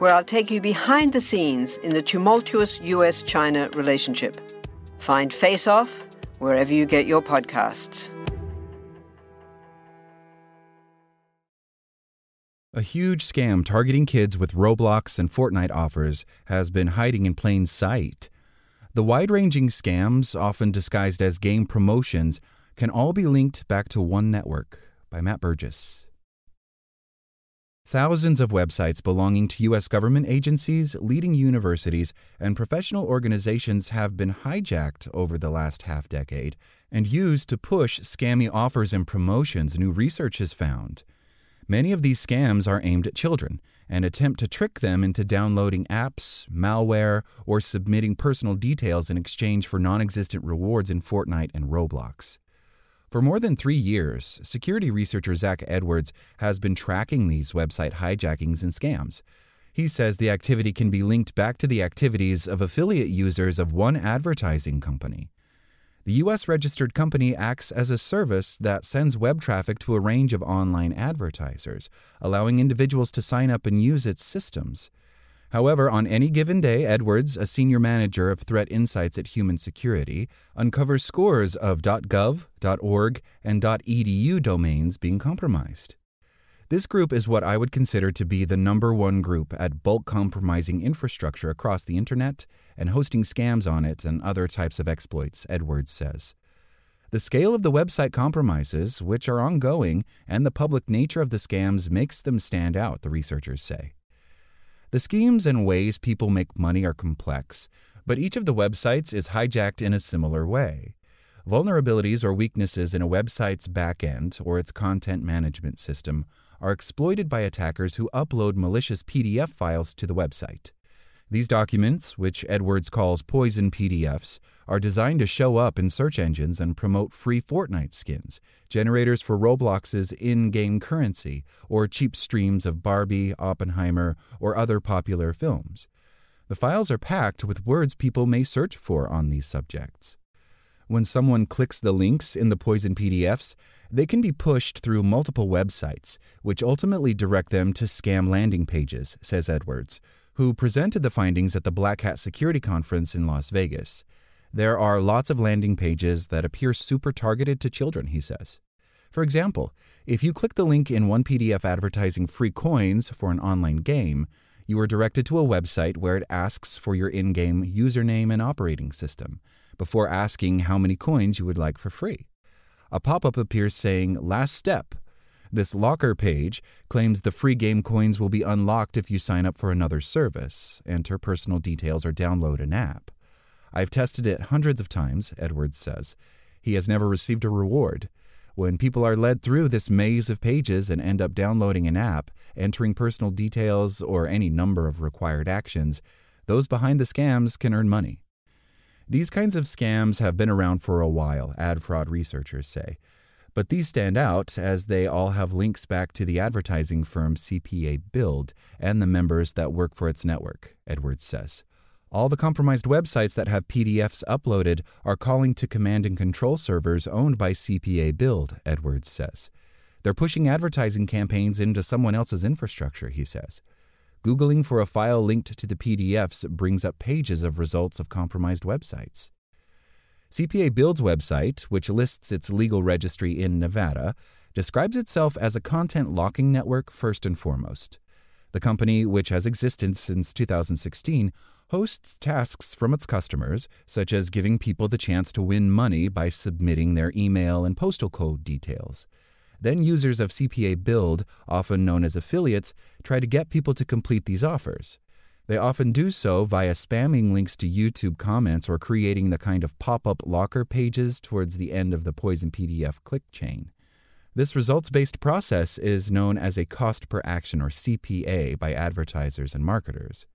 where I'll take you behind the scenes in the tumultuous US China relationship. Find Face Off wherever you get your podcasts. A huge scam targeting kids with Roblox and Fortnite offers has been hiding in plain sight. The wide ranging scams, often disguised as game promotions, can all be linked back to one network. By Matt Burgess. Thousands of websites belonging to U.S. government agencies, leading universities, and professional organizations have been hijacked over the last half decade and used to push scammy offers and promotions, new research has found. Many of these scams are aimed at children and attempt to trick them into downloading apps, malware, or submitting personal details in exchange for non existent rewards in Fortnite and Roblox. For more than three years, security researcher Zach Edwards has been tracking these website hijackings and scams. He says the activity can be linked back to the activities of affiliate users of one advertising company. The U.S. registered company acts as a service that sends web traffic to a range of online advertisers, allowing individuals to sign up and use its systems. However, on any given day, Edwards, a senior manager of threat insights at Human Security, uncovers scores of .gov, .org, and .edu domains being compromised. This group is what I would consider to be the number one group at bulk compromising infrastructure across the internet and hosting scams on it and other types of exploits, Edwards says. The scale of the website compromises, which are ongoing, and the public nature of the scams makes them stand out, the researchers say. The schemes and ways people make money are complex, but each of the websites is hijacked in a similar way. Vulnerabilities or weaknesses in a website's backend or its content management system are exploited by attackers who upload malicious PDF files to the website. These documents, which Edwards calls poison PDFs, are designed to show up in search engines and promote free Fortnite skins, generators for Roblox's in game currency, or cheap streams of Barbie, Oppenheimer, or other popular films. The files are packed with words people may search for on these subjects. When someone clicks the links in the poison PDFs, they can be pushed through multiple websites, which ultimately direct them to scam landing pages, says Edwards, who presented the findings at the Black Hat Security Conference in Las Vegas. There are lots of landing pages that appear super targeted to children, he says. For example, if you click the link in one PDF advertising free coins for an online game, you are directed to a website where it asks for your in game username and operating system before asking how many coins you would like for free a pop up appears saying Last Step. This locker page claims the free game coins will be unlocked if you sign up for another service, enter personal details, or download an app. I've tested it hundreds of times, Edwards says. He has never received a reward. When people are led through this maze of pages and end up downloading an app, entering personal details, or any number of required actions, those behind the scams can earn money. These kinds of scams have been around for a while, ad fraud researchers say. But these stand out as they all have links back to the advertising firm CPA Build and the members that work for its network, Edwards says. All the compromised websites that have PDFs uploaded are calling to command and control servers owned by CPA Build, Edwards says. They're pushing advertising campaigns into someone else's infrastructure, he says. Googling for a file linked to the PDFs brings up pages of results of compromised websites. CPA Build's website, which lists its legal registry in Nevada, describes itself as a content locking network first and foremost. The company, which has existed since 2016, hosts tasks from its customers, such as giving people the chance to win money by submitting their email and postal code details. Then users of CPA Build, often known as affiliates, try to get people to complete these offers. They often do so via spamming links to YouTube comments or creating the kind of pop up locker pages towards the end of the Poison PDF click chain. This results based process is known as a cost per action or CPA by advertisers and marketers.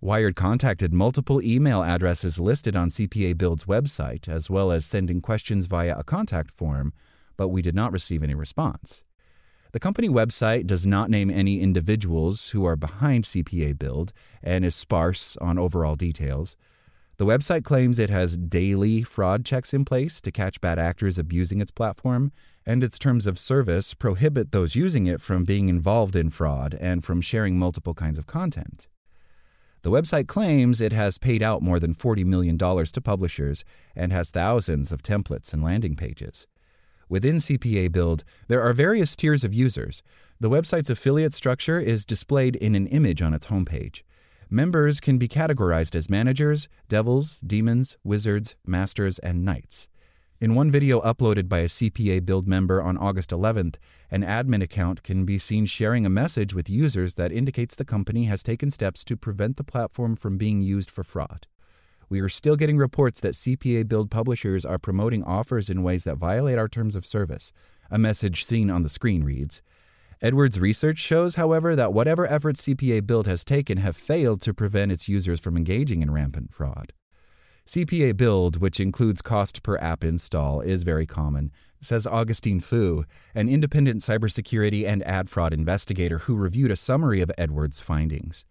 Wired contacted multiple email addresses listed on CPA Build's website, as well as sending questions via a contact form, but we did not receive any response. The company website does not name any individuals who are behind CPA Build and is sparse on overall details. The website claims it has daily fraud checks in place to catch bad actors abusing its platform, and its terms of service prohibit those using it from being involved in fraud and from sharing multiple kinds of content. The website claims it has paid out more than $40 million to publishers and has thousands of templates and landing pages. Within CPA Build, there are various tiers of users. The website's affiliate structure is displayed in an image on its homepage. Members can be categorized as managers, devils, demons, wizards, masters, and knights. In one video uploaded by a CPA Build member on August 11th, an admin account can be seen sharing a message with users that indicates the company has taken steps to prevent the platform from being used for fraud. We are still getting reports that CPA Build publishers are promoting offers in ways that violate our terms of service. A message seen on the screen reads Edwards' research shows, however, that whatever efforts CPA Build has taken have failed to prevent its users from engaging in rampant fraud. CPA build, which includes cost per app install, is very common, says Augustine Fou, an independent cybersecurity and ad fraud investigator who reviewed a summary of Edwards' findings.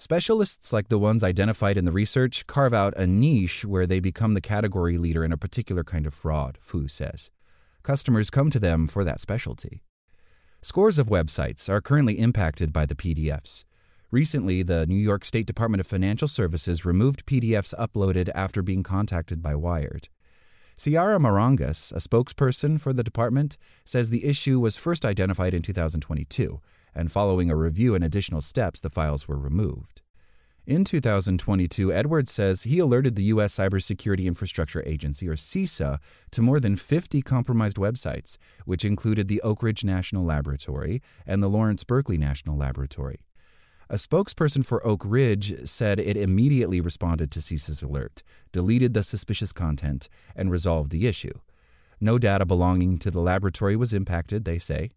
Specialists like the ones identified in the research carve out a niche where they become the category leader in a particular kind of fraud, Fou says. Customers come to them for that specialty. Scores of websites are currently impacted by the PDFs. Recently, the New York State Department of Financial Services removed PDFs uploaded after being contacted by Wired. Ciara Marangas, a spokesperson for the department, says the issue was first identified in 2022, and following a review and additional steps, the files were removed. In 2022, Edwards says he alerted the U.S. Cybersecurity Infrastructure Agency, or CISA, to more than 50 compromised websites, which included the Oak Ridge National Laboratory and the Lawrence Berkeley National Laboratory. A spokesperson for Oak Ridge said it immediately responded to CISA's alert, deleted the suspicious content, and resolved the issue. No data belonging to the laboratory was impacted, they say.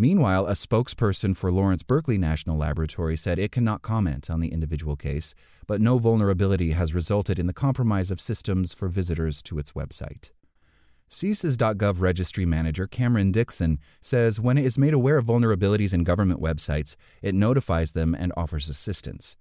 Meanwhile, a spokesperson for Lawrence Berkeley National Laboratory said it cannot comment on the individual case, but no vulnerability has resulted in the compromise of systems for visitors to its website. CISA's.gov registry manager Cameron Dixon says when it is made aware of vulnerabilities in government websites, it notifies them and offers assistance.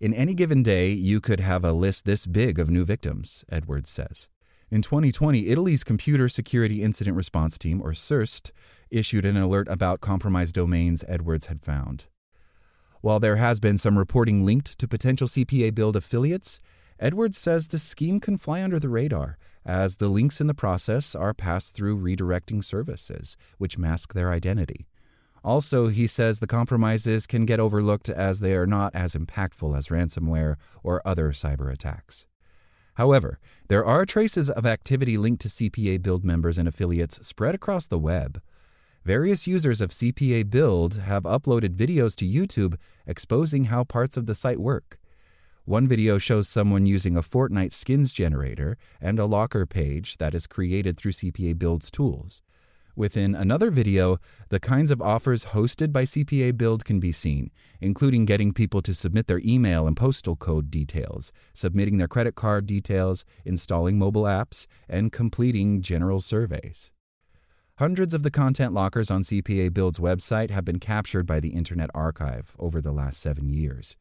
In any given day, you could have a list this big of new victims, Edwards says. In 2020, Italy's Computer Security Incident Response Team, or CSIRT, issued an alert about compromised domains Edwards had found. While there has been some reporting linked to potential CPA build affiliates, Edwards says the scheme can fly under the radar, as the links in the process are passed through redirecting services, which mask their identity. Also, he says the compromises can get overlooked as they are not as impactful as ransomware or other cyber attacks. However, there are traces of activity linked to CPA Build members and affiliates spread across the web. Various users of CPA Build have uploaded videos to YouTube exposing how parts of the site work. One video shows someone using a Fortnite skins generator and a locker page that is created through CPA Build's tools. Within another video, the kinds of offers hosted by CPA Build can be seen, including getting people to submit their email and postal code details, submitting their credit card details, installing mobile apps, and completing general surveys. Hundreds of the content lockers on CPA Build's website have been captured by the Internet Archive over the last seven years.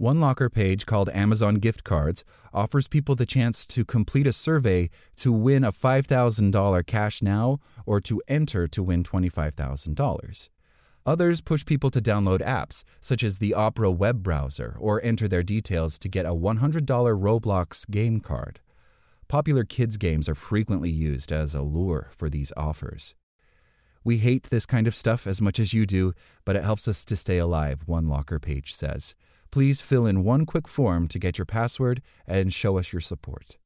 One locker page called Amazon Gift Cards offers people the chance to complete a survey to win a $5,000 cash now or to enter to win $25,000. Others push people to download apps, such as the Opera web browser, or enter their details to get a $100 Roblox game card. Popular kids' games are frequently used as a lure for these offers. We hate this kind of stuff as much as you do, but it helps us to stay alive, one locker page says. Please fill in one quick form to get your password and show us your support.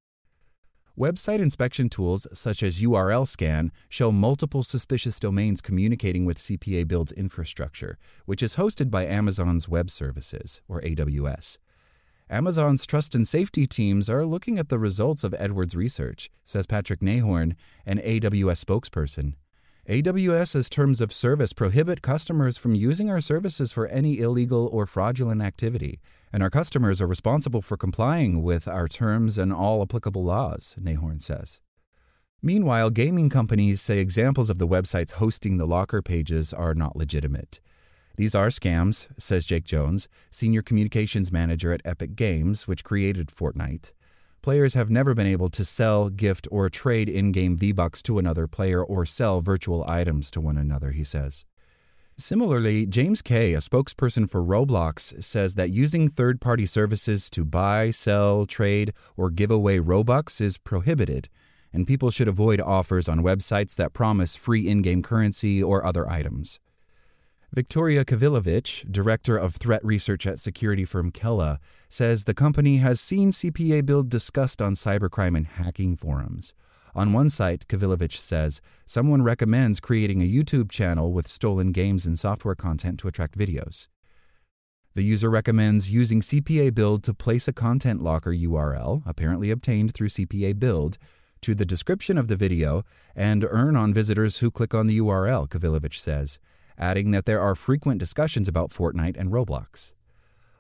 Website inspection tools such as URL Scan show multiple suspicious domains communicating with CPA Build's infrastructure, which is hosted by Amazon's Web Services, or AWS. Amazon's trust and safety teams are looking at the results of Edwards' research, says Patrick Neighorn, an AWS spokesperson. AWS's terms of service prohibit customers from using our services for any illegal or fraudulent activity, and our customers are responsible for complying with our terms and all applicable laws, Neighorn says. Meanwhile, gaming companies say examples of the websites hosting the locker pages are not legitimate. These are scams, says Jake Jones, senior communications manager at Epic Games, which created Fortnite. Players have never been able to sell, gift, or trade in game V Bucks to another player or sell virtual items to one another, he says. Similarly, James Kay, a spokesperson for Roblox, says that using third party services to buy, sell, trade, or give away Robux is prohibited, and people should avoid offers on websites that promise free in game currency or other items. Victoria Kivilevich, director of threat research at security firm KELA, says the company has seen CPA build discussed on cybercrime and hacking forums. On one site, Kivilevich says, someone recommends creating a YouTube channel with stolen games and software content to attract videos. The user recommends using CPA Build to place a content locker URL, apparently obtained through CPA Build, to the description of the video and earn on visitors who click on the URL, Kivilevich says adding that there are frequent discussions about Fortnite and Roblox.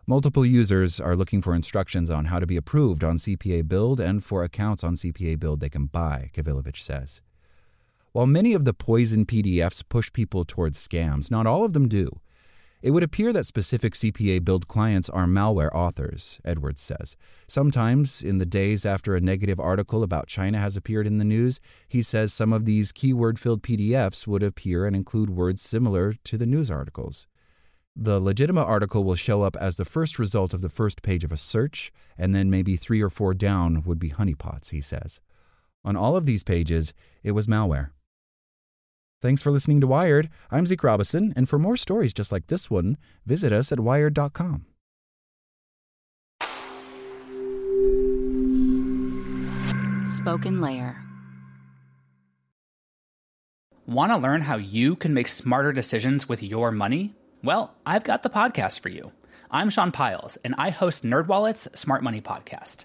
Multiple users are looking for instructions on how to be approved on CPA Build and for accounts on CPA Build they can buy, Kivilevich says. While many of the poison PDFs push people towards scams, not all of them do. It would appear that specific CPA build clients are malware authors, Edwards says. Sometimes, in the days after a negative article about China has appeared in the news, he says some of these keyword filled PDFs would appear and include words similar to the news articles. The legitimate article will show up as the first result of the first page of a search, and then maybe three or four down would be honeypots, he says. On all of these pages, it was malware. Thanks for listening to Wired. I'm Zeke Robison, and for more stories just like this one, visit us at wired.com. Spoken Layer. Want to learn how you can make smarter decisions with your money? Well, I've got the podcast for you. I'm Sean Pyles, and I host NerdWallet's Smart Money Podcast